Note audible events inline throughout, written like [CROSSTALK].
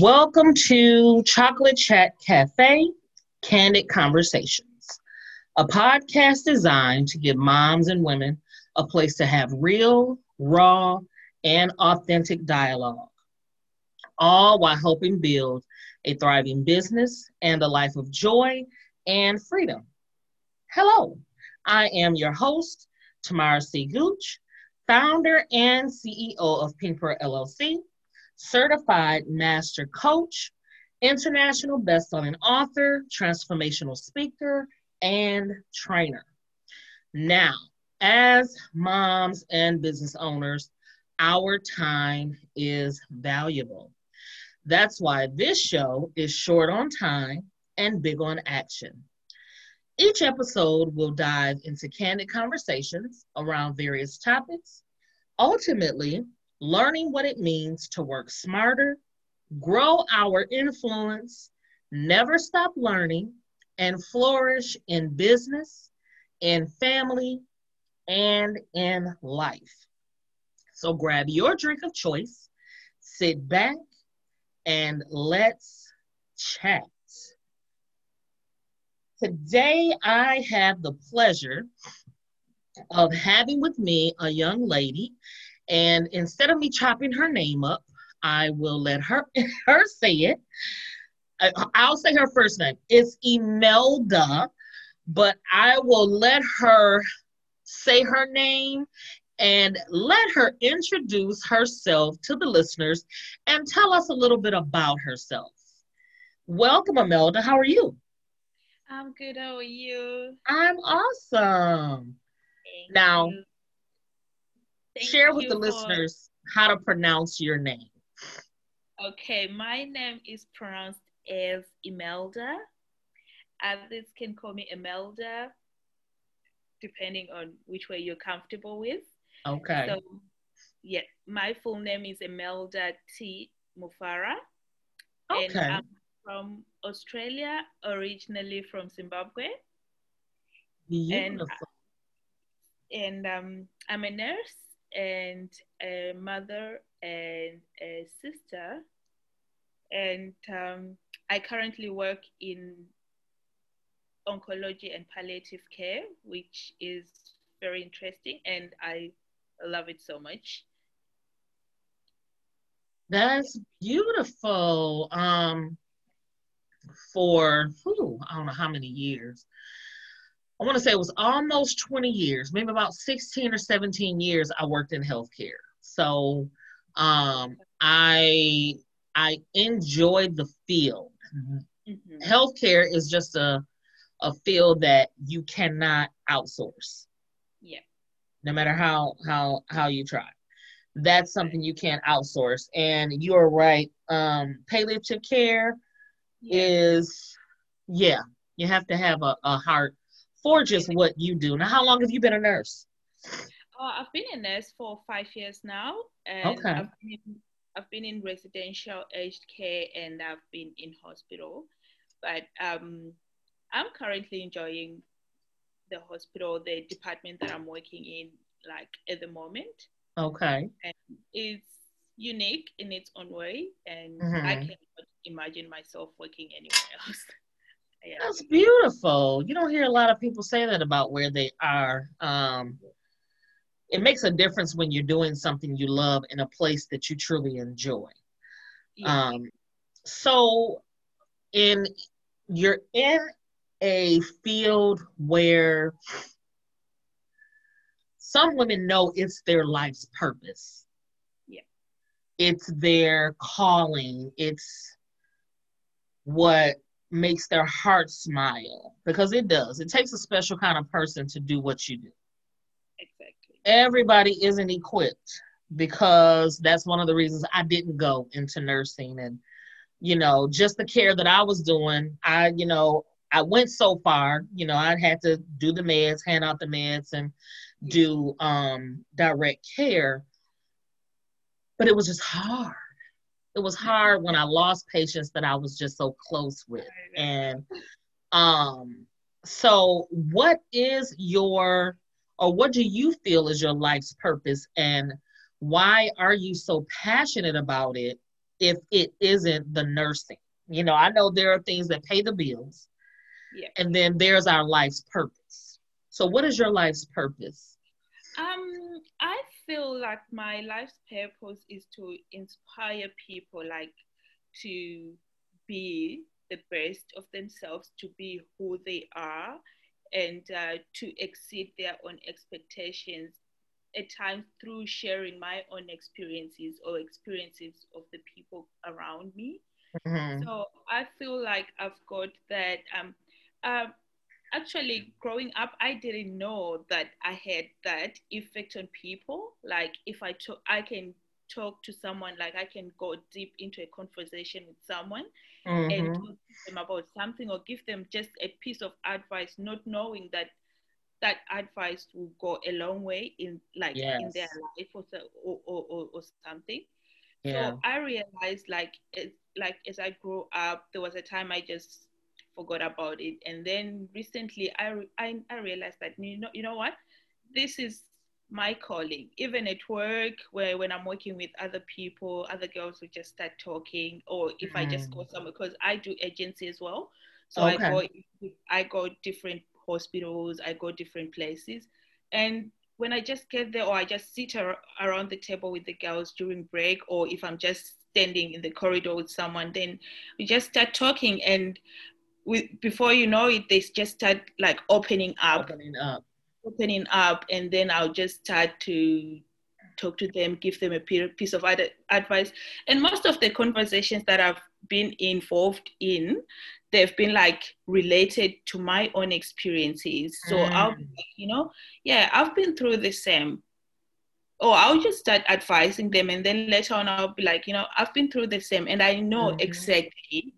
Welcome to Chocolate Chat Cafe Candid Conversations, a podcast designed to give moms and women a place to have real, raw, and authentic dialogue, all while helping build a thriving business and a life of joy and freedom. Hello, I am your host, Tamara C. Gooch, founder and CEO of Pinkper LLC certified master coach, international best-selling author, transformational speaker, and trainer. Now, as moms and business owners, our time is valuable. That's why this show is short on time and big on action. Each episode will dive into candid conversations around various topics, ultimately learning what it means to work smarter, grow our influence, never stop learning, and flourish in business, in family, and in life. So grab your drink of choice, sit back, and let's chat. Today, I have the pleasure of having with me a young lady and instead of me chopping her name up, I will let her [LAUGHS] her say it. Uh, I'll say her first name. It's Imelda, but I will let her say her name and let her introduce herself to the listeners and tell us a little bit about herself. Welcome, Imelda. How are you? I'm good. How are you? I'm awesome. Thank now, you. Thank Share with the for... listeners how to pronounce your name. Okay, my name is pronounced as Imelda. Others can call me Imelda, depending on which way you're comfortable with. Okay. So, yeah, my full name is Imelda T. Mufara. Okay. And I'm from Australia, originally from Zimbabwe. Beautiful. And, and um, I'm a nurse and a mother and a sister. And um, I currently work in oncology and palliative care, which is very interesting, and I love it so much. That's beautiful. Um, for whew, I don't know how many years. I want to say it was almost 20 years, maybe about 16 or 17 years I worked in healthcare. So um, I I enjoyed the field. Mm-hmm. Healthcare is just a a field that you cannot outsource. Yeah. No matter how how how you try. That's something you can't outsource. And you're right. Um, palliative care yeah. is yeah, you have to have a, a heart for just what you do. Now, how long have you been a nurse? Uh, I've been a nurse for five years now. And okay. I've been, I've been in residential aged care and I've been in hospital. But um, I'm currently enjoying the hospital, the department that I'm working in, like at the moment. Okay. And it's unique in its own way, and mm-hmm. I cannot imagine myself working anywhere [LAUGHS] else. Yeah. That's beautiful. You don't hear a lot of people say that about where they are. Um, it makes a difference when you're doing something you love in a place that you truly enjoy. Yeah. Um, so, in you're in a field where some women know it's their life's purpose. Yeah. It's their calling. It's what makes their heart smile because it does. It takes a special kind of person to do what you do. Exactly. Everybody isn't equipped because that's one of the reasons I didn't go into nursing and you know, just the care that I was doing, I, you know, I went so far, you know, I had to do the meds, hand out the meds and do um direct care. But it was just hard it was hard when I lost patients that I was just so close with. And um, so what is your or what do you feel is your life's purpose and why are you so passionate about it if it isn't the nursing. You know, I know there are things that pay the bills. Yeah. And then there's our life's purpose. So what is your life's purpose? Um, I feel like my life's purpose is to inspire people like to be the best of themselves, to be who they are, and uh, to exceed their own expectations at times through sharing my own experiences or experiences of the people around me. Mm-hmm. So I feel like I've got that. Um, uh, actually, growing up, I didn't know that I had that effect on people. Like if I talk, I can talk to someone, like I can go deep into a conversation with someone mm-hmm. and talk to them about something or give them just a piece of advice, not knowing that that advice will go a long way in like yes. in their life or, or, or, or something. Yeah. So I realized like it, like as I grew up, there was a time I just forgot about it, and then recently I I, I realized that you know you know what, this is my calling. Even at work, where when I'm working with other people, other girls will just start talking, or if mm. I just go mm. somewhere because I do agency as well. So okay. I go I go different hospitals, I go different places. And when I just get there, or I just sit ar- around the table with the girls during break, or if I'm just standing in the corridor with someone, then we just start talking. And we, before you know it, they just start like opening up. Opening up. Opening up. And then I'll just start to talk to them, give them a piece of advice. And most of the conversations that I've been involved in, they've been like related to my own experiences. So mm. I'll, you know, yeah, I've been through the same. Or I'll just start advising them, and then later on, I'll be like, you know, I've been through the same, and I know mm-hmm. exactly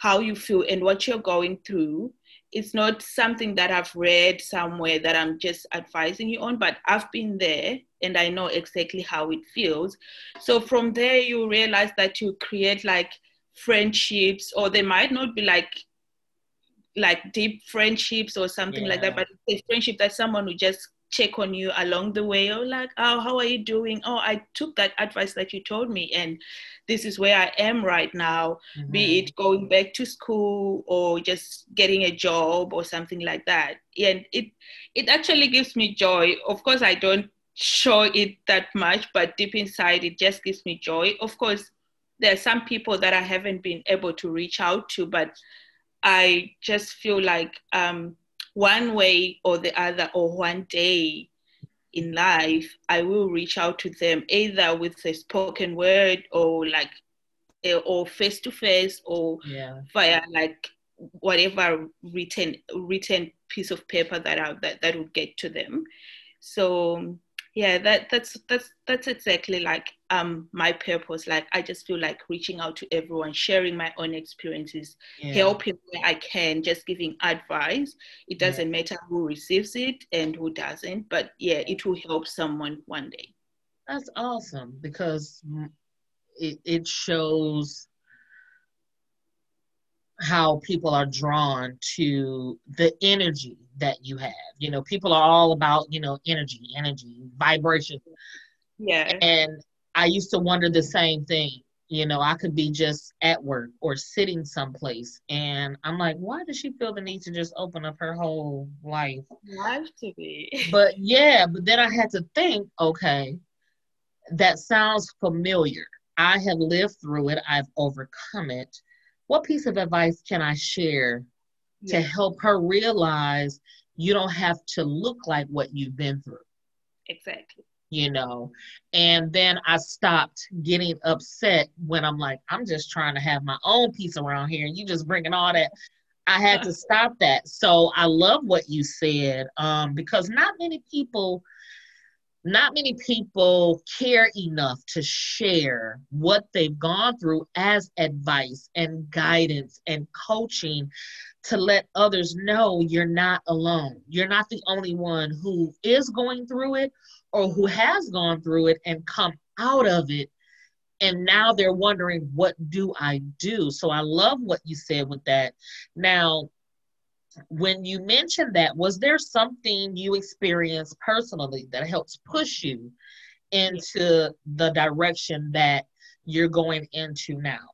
how you feel and what you're going through. It's not something that I've read somewhere that I'm just advising you on, but I've been there and I know exactly how it feels. So from there, you realize that you create like friendships or they might not be like like deep friendships or something yeah. like that but it's a friendship that someone who just check on you along the way or like oh how are you doing? Oh i took that advice that you told me and this is where i am right now. Mm-hmm. be it going back to school or just getting a job or something like that. And it it actually gives me joy. Of course i don't show it that much but deep inside it just gives me joy. Of course there are some people that I haven't been able to reach out to, but I just feel like um, one way or the other, or one day in life, I will reach out to them either with a spoken word or like, eh, or face to face or yeah. via like whatever written written piece of paper that I, that that would get to them. So yeah that that's that's that's exactly like um my purpose like i just feel like reaching out to everyone sharing my own experiences yeah. helping where i can just giving advice it doesn't yeah. matter who receives it and who doesn't but yeah it will help someone one day that's awesome because it, it shows how people are drawn to the energy that you have. You know, people are all about, you know, energy, energy, vibration. Yeah. And I used to wonder the same thing. You know, I could be just at work or sitting someplace, and I'm like, why does she feel the need to just open up her whole life? Life to be. [LAUGHS] but yeah, but then I had to think, okay, that sounds familiar. I have lived through it, I've overcome it what piece of advice can I share yeah. to help her realize you don't have to look like what you've been through? Exactly. You know, and then I stopped getting upset when I'm like, I'm just trying to have my own piece around here, and you just bringing all that. I had to [LAUGHS] stop that. So I love what you said um, because not many people not many people care enough to share what they've gone through as advice and guidance and coaching to let others know you're not alone. You're not the only one who is going through it or who has gone through it and come out of it. And now they're wondering, what do I do? So I love what you said with that. Now, when you mentioned that, was there something you experienced personally that helps push you into the direction that you're going into now?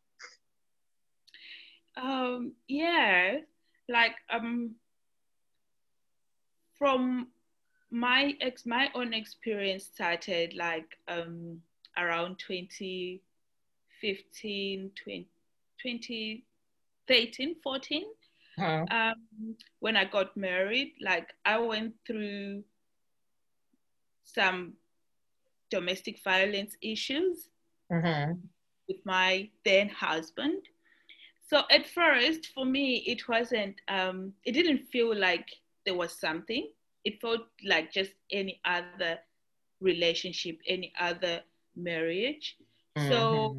Um, yeah, like um, from my ex my own experience started like um around 2015 20, 2013 14 uh-huh. um, when i got married like i went through some domestic violence issues uh-huh. with my then husband so at first for me it wasn't um, it didn't feel like there was something it felt like just any other relationship, any other marriage. Mm-hmm. So,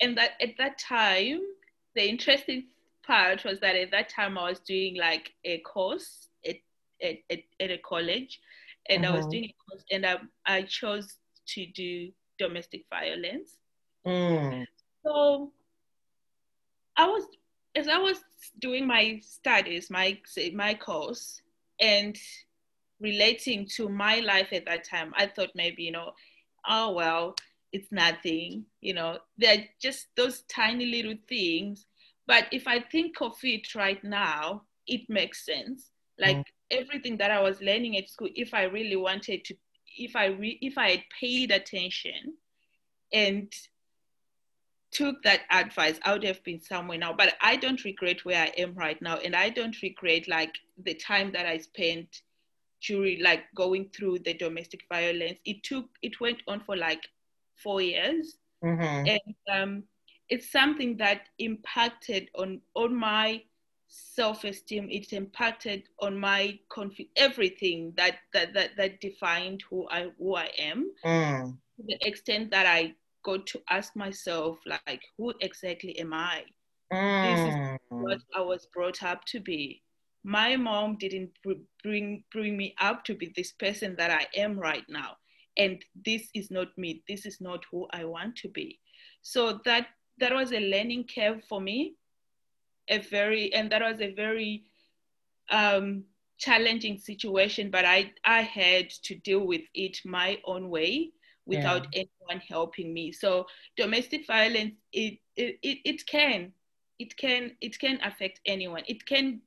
and that at that time, the interesting part was that at that time I was doing like a course at at, at, at a college, and mm-hmm. I was mm-hmm. doing a course, and I I chose to do domestic violence. Mm. So I was as I was doing my studies, my my course, and relating to my life at that time, I thought maybe, you know, oh, well, it's nothing, you know, they're just those tiny little things. But if I think of it right now, it makes sense. Like mm. everything that I was learning at school, if I really wanted to, if I re- if I had paid attention and took that advice, I would have been somewhere now. But I don't regret where I am right now, and I don't regret like the time that I spent during like going through the domestic violence. It took it went on for like four years, mm-hmm. and um, it's something that impacted on on my self-esteem. It impacted on my conf- everything that, that that that defined who I who I am. Mm. To the extent that I got to ask myself like, who exactly am I? Mm. This is mm. what I was brought up to be my mom didn't bring bring me up to be this person that I am right now and this is not me this is not who I want to be so that that was a learning curve for me a very and that was a very um, challenging situation but I I had to deal with it my own way without yeah. anyone helping me. So domestic violence it, it it it can it can it can affect anyone. It can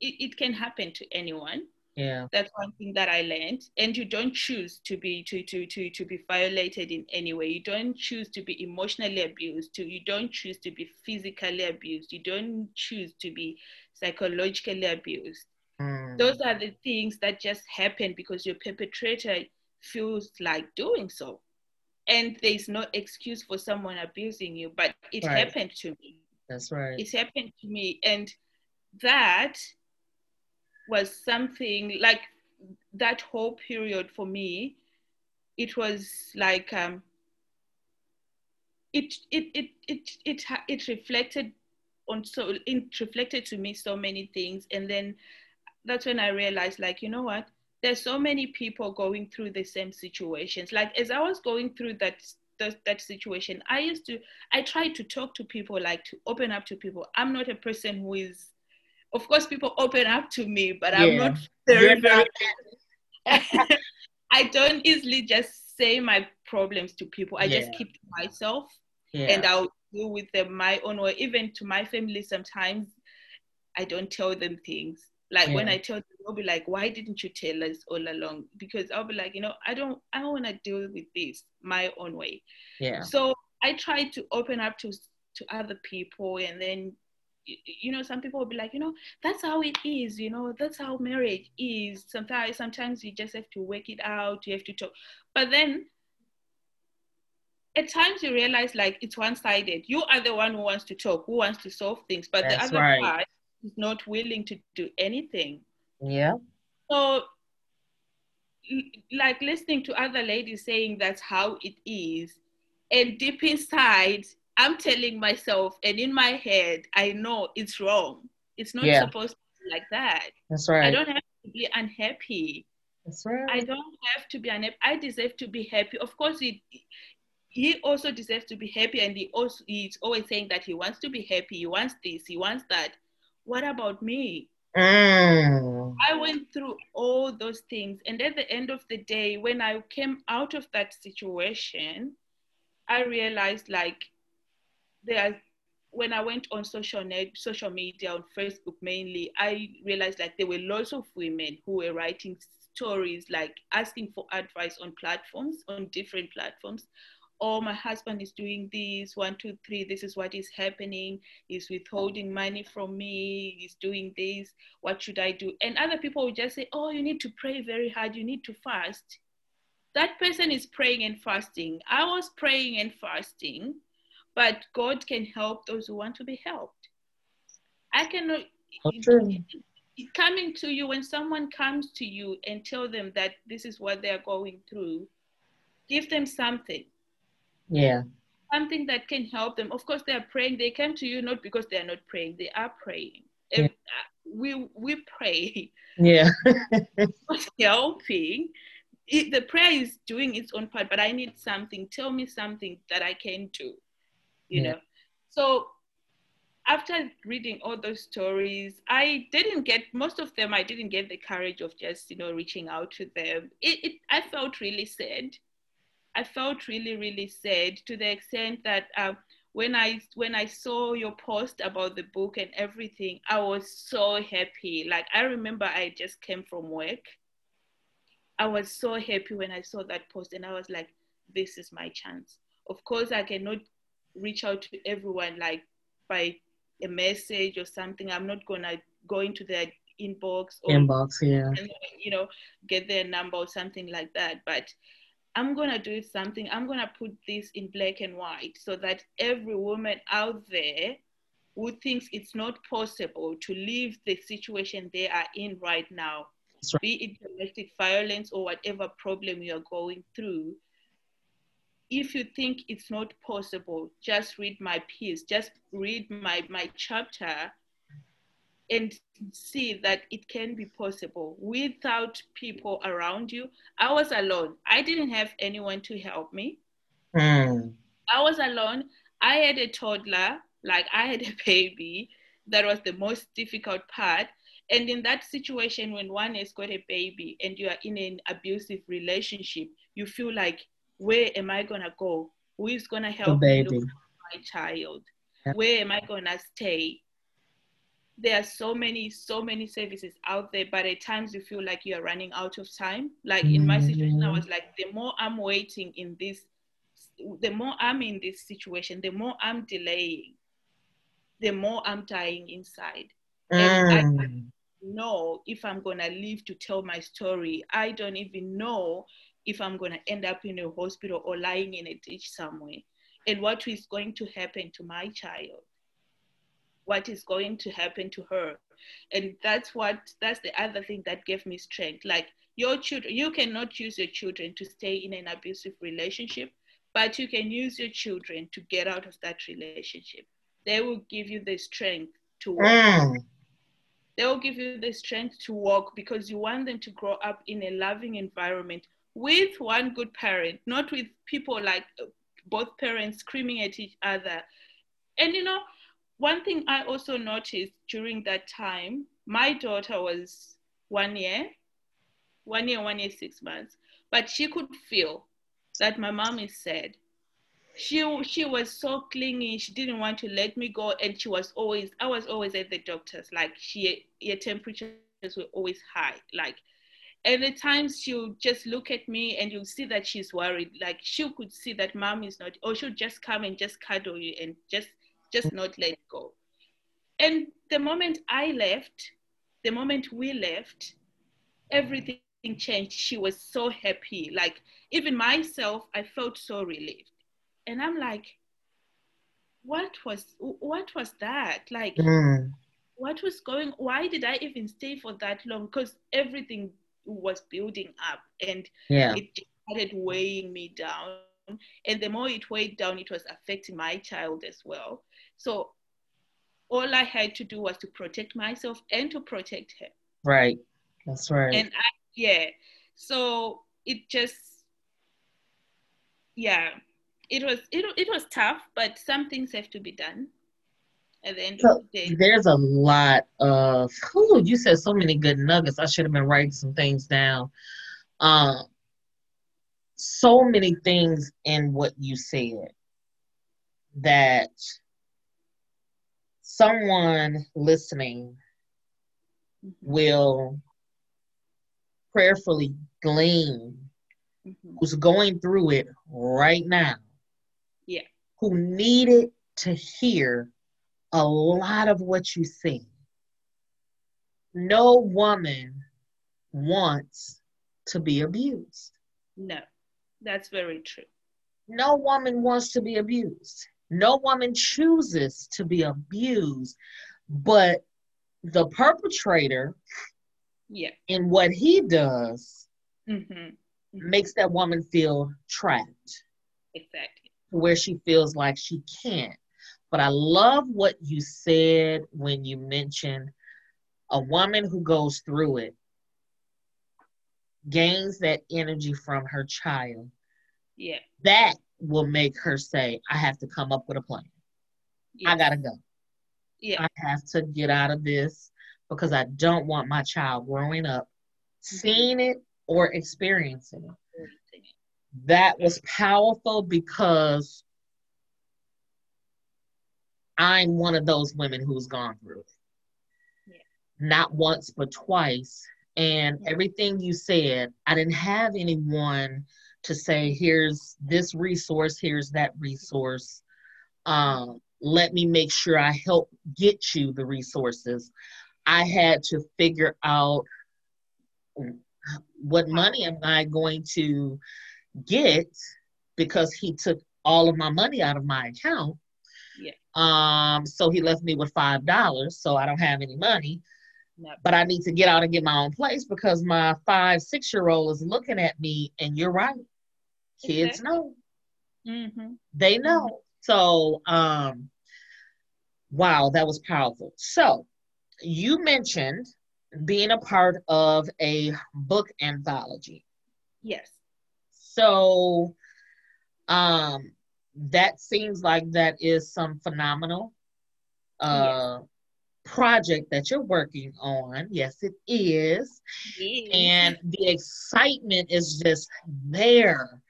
it, it can happen to anyone yeah. That's one thing that i learned. And you don't choose to be to to to to be violated in any way. You don't choose to be emotionally abused. To you don't choose to be physically abused. You don't choose to be psychologically abused. Mm. those are the things that just happen because your perpetrator feels like doing so. And there's no excuse for someone abusing you but it right. happened to me. That's right. It happened to me. And that was something like that whole period for me it was like um, it, it it it it it reflected on so it reflected to me so many things. And then that's when i realized like you know what? There's so many people going through the same situations. Like as i was going through that that, that situation i used to i tried to talk to people like to open up to people. I'm not a person who is of course people open up to me but yeah. i'm not very very [LAUGHS] i don't easily just say my problems to people. I yeah. just keep to myself yeah. and i'll deal with them my own way. Even to my family sometimes i don't tell them things. Like when i tell them they'll be like why didn't you tell us all along? Because i'll be like you know i don't i don't want to deal with this my own way. Yeah. So i try to open up to to other people and then you know some people will be like you know that's how it is you know that's how marriage is. Sometimes sometimes you just have to work it out you have to talk. But then at times you realize like it's one-sided. You are the one who wants to talk who wants to solve things but that's the other right. part is not willing to do anything. Yeah. So like listening to other ladies saying that's how it is and deep inside I'm telling myself, and in my head, I know it's wrong. It's not yeah. supposed to be like that. That's right. I don't have to be unhappy. That's right. I don't have to be unhappy. I deserve to be happy. Of course, he he also deserves to be happy, and he also he's always saying that he wants to be happy. He wants this. He wants that. What about me? Mm. I went through all those things, and at the end of the day, when I came out of that situation, I realized like there are when I went on social net, social media, on Facebook mainly, I realized like there were lots of women who were writing stories, like asking for advice on platforms, on different platforms. Oh, my husband is doing this, one, two, three, this is what is happening. He's withholding money from me, he's doing this, what should I do? And other people would just say, Oh, you need to pray very hard, you need to fast. That person is praying and fasting. I was praying and fasting but God can help those who want to be helped. I cannot. Okay. Coming to you when someone comes to you and tell them that this is what they are going through, give them something. Yeah. Something that can help them. Of course, they are praying. They come to you not because they are not praying. They are praying. Yeah. Uh, we we pray. Yeah. [LAUGHS] [LAUGHS] helping. It, the prayer is doing its own part, but I need something. Tell me something that I can do you yeah. know. So after reading all those stories, I didn't get most of them. I didn't get the courage of just you know reaching out to them. It, it I felt really sad. I felt really really sad to the extent that uh, when I when I saw your post about the book and everything, I was so happy. Like I remember I just came from work. I was so happy when I saw that post, and I was like, "This is my chance." Of course, I cannot reach out to everyone like by a message or something. I'm not gonna go into their inbox or inbox, yeah, you know, get their number or something like that. But I'm gonna do something. I'm gonna put this in black and white so that every woman out there who thinks it's not possible to leave the situation they are in right now, right. be it domestic violence or whatever problem you are going through, if you think it's not possible, just read my piece, just read my, my chapter and see that it can be possible without people around you. I was alone. I didn't have anyone to help me. Mm. I was alone. I had a toddler, like I had a [LAUGHS] baby. That was the most difficult part. And in that situation, when one has got a baby and you are in an abusive relationship, you feel like where am I gonna go? Who is gonna help me look my child? Yeah. Where am I gonna stay? There are so many, so many services out there, but at times you feel like you are running out of time. Like in my situation, I was like, the more I'm waiting in this, the more I'm in this situation, the more I'm delaying, the more I'm dying inside. Mm. And I mm. know if I'm gonna live to tell my story. I don't even know if I'm going to end up in a hospital or lying in a ditch somewhere, and what is going to happen to my child, what is going to happen to her. And that's what, that's the other thing that gave me strength. Like your children, you cannot use your children to stay in an abusive relationship, but you can use your children to get out of that relationship. They will give you the strength to walk. Mm. They will give you the strength to walk because you want them to grow up in a loving environment with one good parent, not with people like uh, both parents screaming at each other. And you know, one thing I also noticed during that time, my daughter was one year, one year, one year, six months, but she could feel that my mom is sad. She she was so clingy. She didn't want to let me go, and she was always. I was always at the doctor's. Like she, her temperatures were always high. Like and at times she'll just look at me and you'll see that she's worried. Like she could see that mom is not or she'll just come and just cuddle you and just just not let go. And the moment i left the moment we left everything changed. She was so happy. Like even myself i felt so relieved. And i'm like what was what was that? Like mm. what was going why did i even stay for that long? Because everything was building up and yeah. it started weighing me down. And the more it weighed down, it was affecting my child as well. So all I had to do was to protect myself and to protect her. Right. That's right. And I, yeah. So it just, yeah, it was it, it was tough, but some things have to be done at the end so of the day. There's a lot of whew, you said so many good nuggets. I should have been writing some things down. Um so many things in what you said that someone listening Mhm. will prayerfully glean Mhm. who's going through it right now. Yeah. Who needed to hear a lot of what you see. No woman wants to be abused. No, that's very true. No woman wants to be abused. No woman chooses to be abused. But the perpetrator, Yeah. in what he does, hmm makes that woman feel trapped. Exactly. where she feels like she can't. But I love what you said when you mentioned a woman who goes through it gains that energy from her child. Yeah. That will make her say, I have to come up with a plan. I gotta go. Yeah. I have to get out of this because I don't want my child growing up mm-hmm. seeing it or experiencing it. that was powerful because I'm one of those women who's gone through it. Yeah. Not once, but twice. And Yeah. everything you said, I didn't have anyone to say, here's this resource, here's that resource. Um, let me make sure I help get you the resources. I had to figure out what money am I going to get because he took all of my money out of my account. Yeah. Um, so he left me with five dollars, so I don't have any money. But I need to get out and get my own place because my five, six year old is looking at me, and you're right. Kids Exactly. know. hmm They know. So um wow, that was powerful. So you mentioned being a part of a book anthology. Yes. So um that seems like that is some phenomenal uh project that you're working on. Yes, it is. Yes. And the excitement is just there.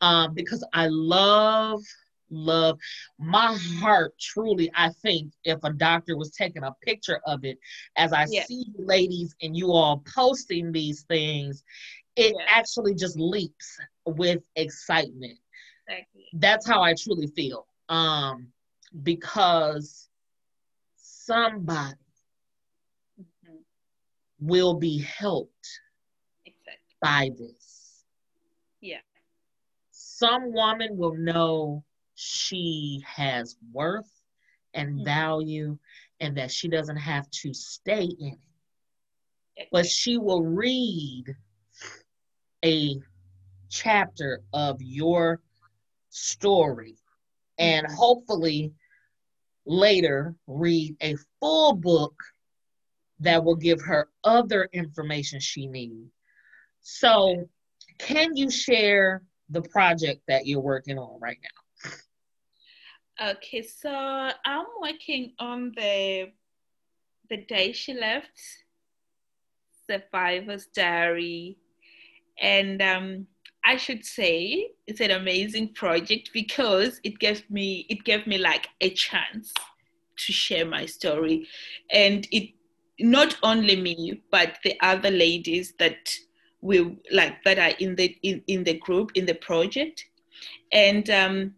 Um because I love love my heart truly i think if a doctor was taking a picture of it as i Yeah. see you ladies and you all posting these things it actually just leaps with excitement exactly. that's how i truly feel um because somebody Mhm. will be helped Exactly. by this Yeah. some woman will know she has worth and Mhm. value and that she doesn't have to stay in it but she will read a chapter of your story and hopefully later read a full book that will give her other information she needs. So, can you share the project that you're working on right now? Okay, so I'm working on the the day she left, Survivor's Diary, and um, I should say it's an amazing project because it gave me it gave me like a chance to share my story, and it not only me but the other ladies that we like that are in the in, in the group in the project, and um,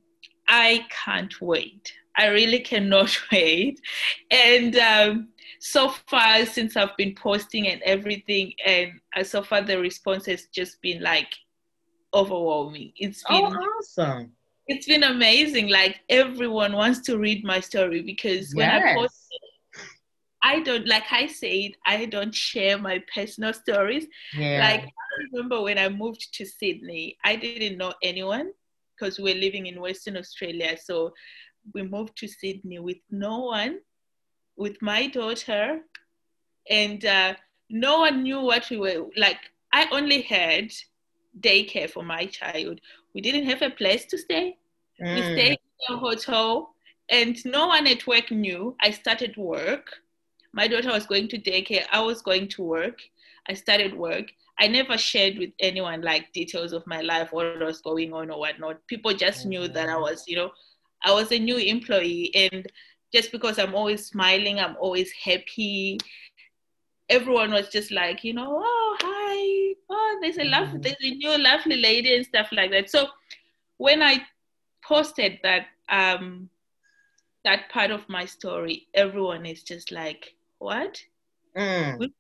I can't wait. I really cannot [LAUGHS] wait. And um, so far, since I've been posting and everything, and uh, so far the response has just been like overwhelming. It's been Oh, awesome. it's been amazing. Like everyone wants to read my story because when I post, Yes. I don't like I said I don't share my personal stories. Yeah. Like I remember when I moved to Sydney, I didn't know anyone because we're living in Western Australia. So we moved to Sydney with no one, with my daughter, and uh, no one knew what we were like. I only had daycare for my child. We didn't have a place to stay. We Mm. stayed in a hotel, and no one at work knew. I started work. My daughter was going to daycare. I was going to work. I started work. I never shared with anyone like details of my life, what was going on or whatnot. People just knew that I Mhm. was, you know, I was a new employee, and just because I'm always smiling, I'm always happy. Everyone was just like, you know, oh oh there's a lovely, mm. there's a new lovely lady and stuff like that. So when I posted that um that part of my story, everyone is just like, what? Mm.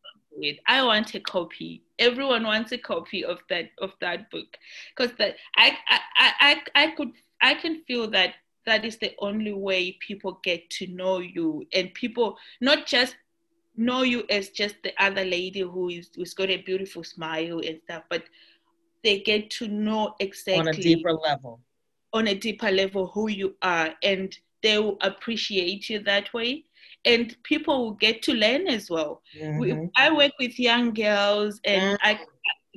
I want a copy. Everyone wants a copy of that of that book because that I, I I I could I can feel that that is the only way people get to know you and people not just know you as just the other lady who is who's got a beautiful smile and stuff, but they get to know exactly on a deeper level. On a deeper level who you are and they will appreciate you that way and people will get to learn as well. Mm-hmm. We, I work with young girls, and mm-hmm. I,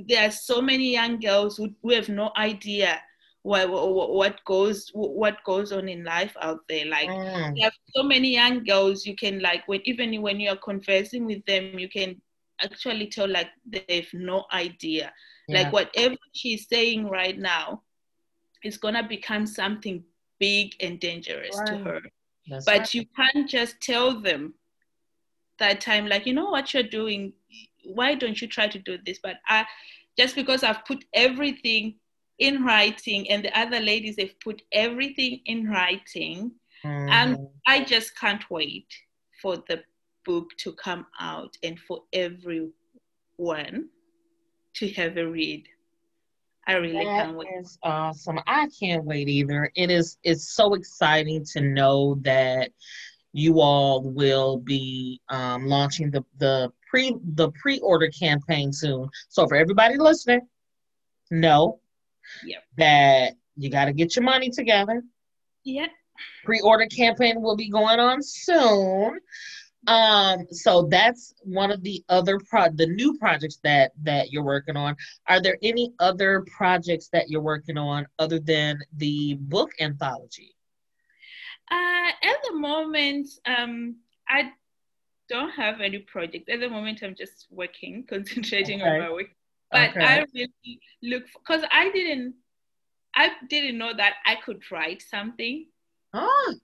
there are so many young girls who, who have no idea what, what goes what goes on in life out there. Like mm. there are so many young girls you can like when even when you are conversing with them, you can actually tell like they have no idea. Yeah. Like whatever she's saying right now is gonna become something big and dangerous to her. That's but right. you can't just tell them that time, like, you know what you're doing, why don't you try to do this? But I just because I've put everything in writing and the other ladies have put everything in writing, mm. and I just can't wait for the book to come out and for everyone to have a read. I really that can't wait. Is awesome. I can't wait either. It is it's so exciting to know that you all will be um, launching the the pre the pre-order campaign soon. So for everybody listening, know yep. that you got to get your money together. Yep. Pre-order campaign will be going on soon. Um, so that's one of the other pro the new projects that that you're working on. Are there any other projects that you're working on other than the book anthology? Uh, at the moment, um, I don't have any project. At the moment, I'm just working, [LAUGHS] concentrating okay. on my work. But okay. I really look because I didn't, I didn't know that I could write something. Oh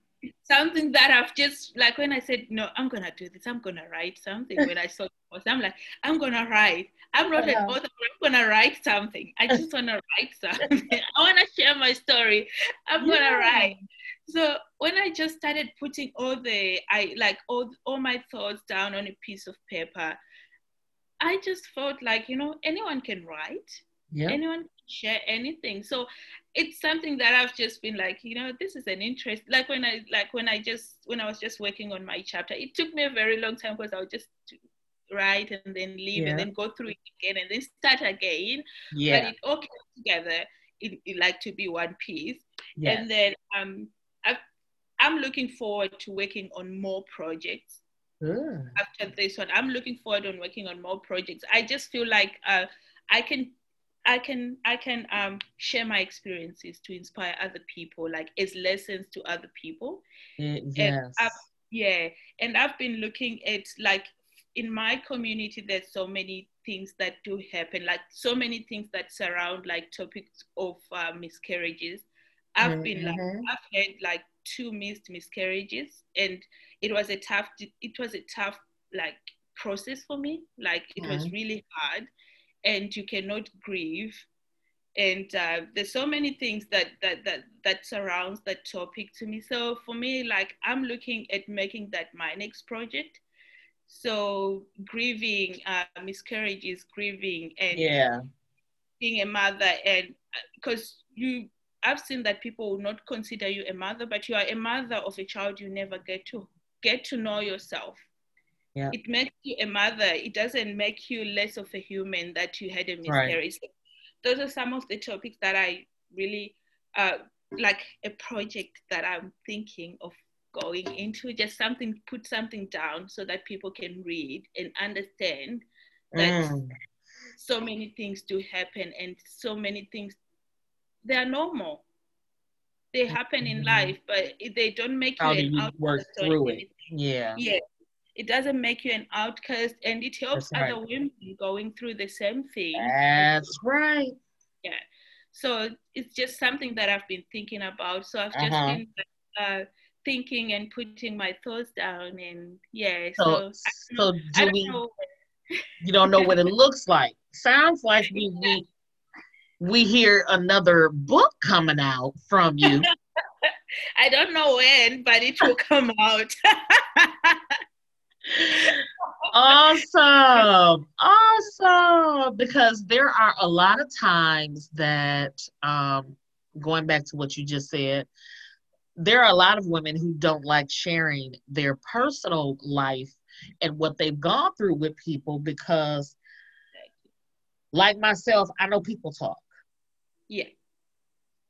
something that I've just like when I said no, I'm gonna do this. I'm gonna write something. when I saw it, I'm like, I'm gonna write. Uh-huh. I'm not an author. I'm gonna write something. I just wanna write [LAUGHS] something. I wanna share my story. I'm yeah. gonna write. So when I just started putting all the I like all all my thoughts down on a piece of paper, I just felt like you know anyone can write. Yeah. Anyone can share anything. So it's something that I've just been like, you know, this is an interest. Like when I like when I just when I was just working on my chapter, it took me a very long time because I would just write and then leave yeah. and then go through it again and then start again. Yeah. But it all came together it, it like to be one piece. Yes. And then um i I'm looking forward to working on more projects. After this one, I'm looking forward on working on more projects. I just feel like uh, I can I can I can um, share my experiences to inspire other people, like as lessons to other people. Mm, yes. And yeah, and I've been looking at like in my community. There's so many things that do happen, like so many things that surround like topics of uh, miscarriages. I've mm-hmm. been like mm-hmm. I've had like two missed miscarriages, and it was a tough it was a tough like process for me. Like it mm-hmm. was really hard and you cannot grieve and uh, there's so many things that that that that surrounds that topic to me so for me like i'm looking at making that my next project so grieving uh, miscarriages grieving and yeah being a mother and because uh, you i've seen that people will not consider you a mother but you are a mother of a child you never get to get to know yourself yeah. it makes you a mother. It doesn't make you less of a human that you had a miscarriage. Right. Those are some of the topics that I really uh, like a project that I'm thinking of going into. Just something, put something down so that people can read and understand that mm. so many things do happen and so many things they are normal. They happen in mm-hmm. life, but they don't make How you do you work through it. Yeah. Yeah it doesn't make you an outcast and it helps other women going through the same thing that's right yeah so it's just something that i've been thinking about so i've just uh-huh. been uh, thinking and putting my thoughts down, and yeah. So, so, so do we? Know. you don't know what it [LAUGHS] looks like. Sounds like we we we hear another book coming out from you. [LAUGHS] I don't know when, but it will come out. [LAUGHS] awesome. Awesome. Because there are a lot of times that, um, going back to what you just said, there are a lot of women who don't like sharing their personal life and what they've gone through with people because, like myself, I know people talk. Yeah.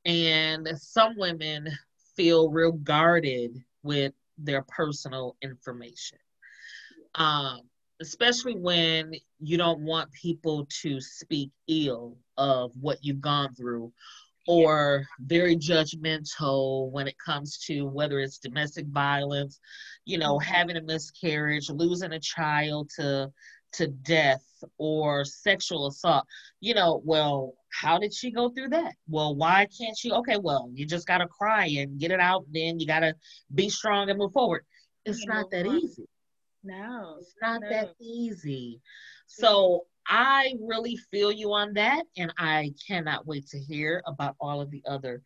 And some women feel real guarded with their personal information. Um, especially when you don't want people to speak ill of what you've gone through or very judgmental when it comes to whether it's domestic violence, you know, mm-hmm. having a miscarriage, losing a child to to death or sexual assault. You know, well, how did she go through that? Well, why can't she? Okay, well, you just got to cry and get it out. Then you got to be strong and move forward. It's you not that easy. No, it's not no. that easy. So I really feel you on that, and I cannot wait to hear about all of the other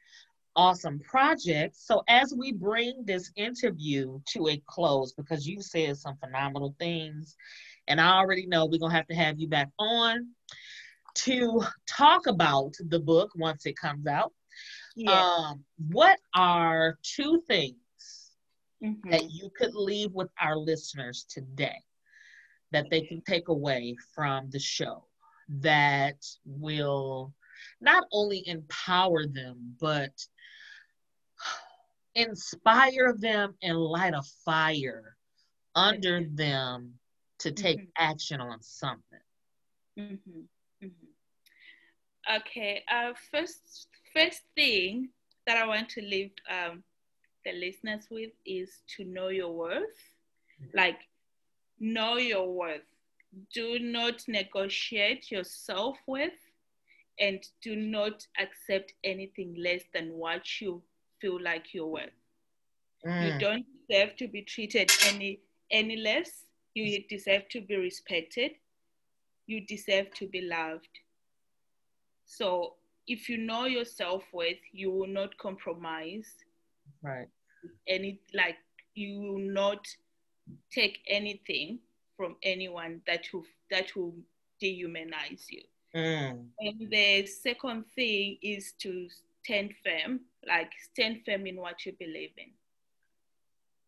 awesome projects. So as we bring this interview to a close, because you said some phenomenal things, and I already know we're gonna have to have you back on to talk about the book once it comes out. Yeah. Um, what are two things mm-hmm. that you could leave with our listeners today that they can take away from the show that will not only empower them, but [SIGHS] inspire them and light a fire under them to take mm-hmm. action on something. Mm-hmm. Mm-hmm. Okay, uh, first, first thing that I want to leave um, the listeners with is to know your worth. Mm-hmm. Like, know your worth. Do not negotiate your self worth and do not accept anything less than what you feel like you're worth. Mm. You don't deserve to be treated any any less. You deserve to be respected. You deserve to be loved. So if you know your self worth, you will not compromise. Right. Any like you will not take anything from anyone that will that will dehumanize you. Mm. And the second thing is to stand firm, like stand firm in what you believe in.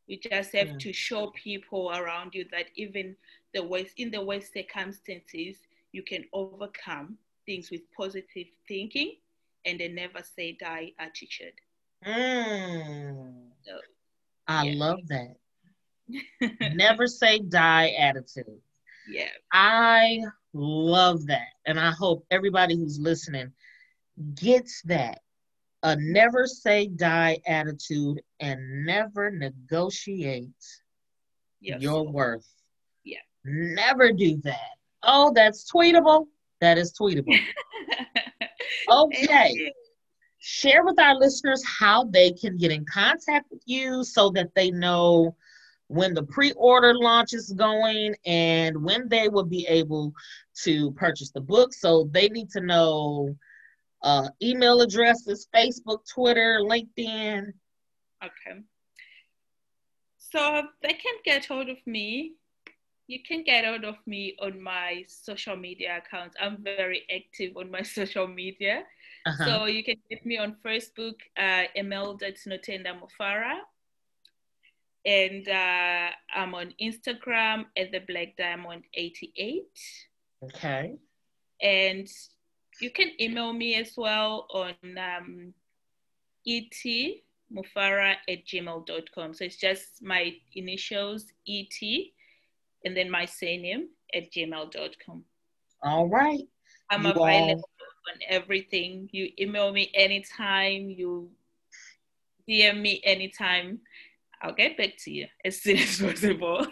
You just have mm. to show people around you that even the worst in the worst circumstances, you can overcome things with positive thinking and a never say die attitude. Mm. So, I yeah. love that. [LAUGHS] never say die attitude. Yeah. I love that. And I hope everybody who's listening gets that. A never say die attitude and never negotiate yes. your worth. Yeah. Never do that. Oh, that's tweetable. That is tweetable. [LAUGHS] okay. Share with our listeners how they can get in contact with you so that they know when the pre-order launch is going and when they will be able to purchase the book. So they need to know uh, email addresses, Facebook, Twitter, LinkedIn. Okay. So they can get hold of me. You can get hold of me on my social media accounts. I'm very active on my [LAUGHS] social media. Uh-huh. So you can get me on Facebook, uh, Imelda Tinotenda Mufara and uh, I'm on Instagram at the Black Diamond 88. Okay. And you can email me as well on um, etmufara at gmail.com. So it's just my initials, et, and then my surname at gmail.com. All right. I'm you available on everything. You email me anytime, you DM me anytime. I'll get back to you as soon as [LAUGHS] possible.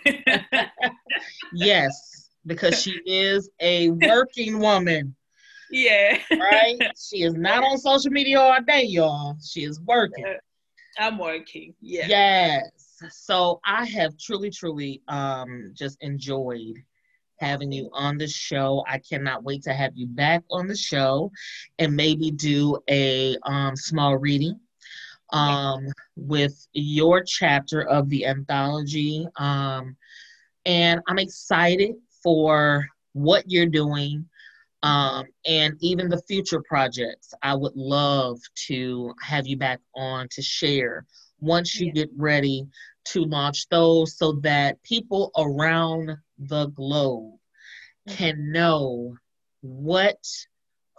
[LAUGHS] yes, because she is a working woman. Yeah. Right? [LAUGHS] She is not on social media all day, y'all. She is working. I'm working. Yeah. Yes. So I have truly, truly um, just enjoyed having you on the show. I cannot wait to have you back on the show and maybe do a um, small reading um, with your chapter of the anthology. Um, and I'm excited for what you're doing um, and even the future projects. I would love to have you back on to share once you yeah. get ready to launch those so that people around the globe mm-hmm. can know what,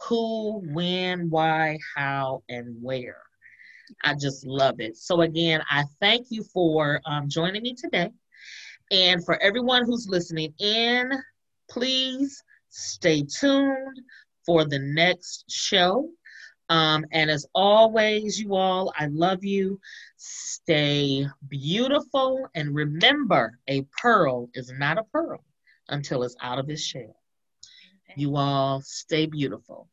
who, when, why, how, and where. I just love it. So, again, I thank you for um, joining me today. And for everyone who's listening in, please stay tuned for the next show. Um, and as always, you all, I love you. Stay beautiful. And remember, a pearl is not a pearl until it's out of its shell. You all stay beautiful.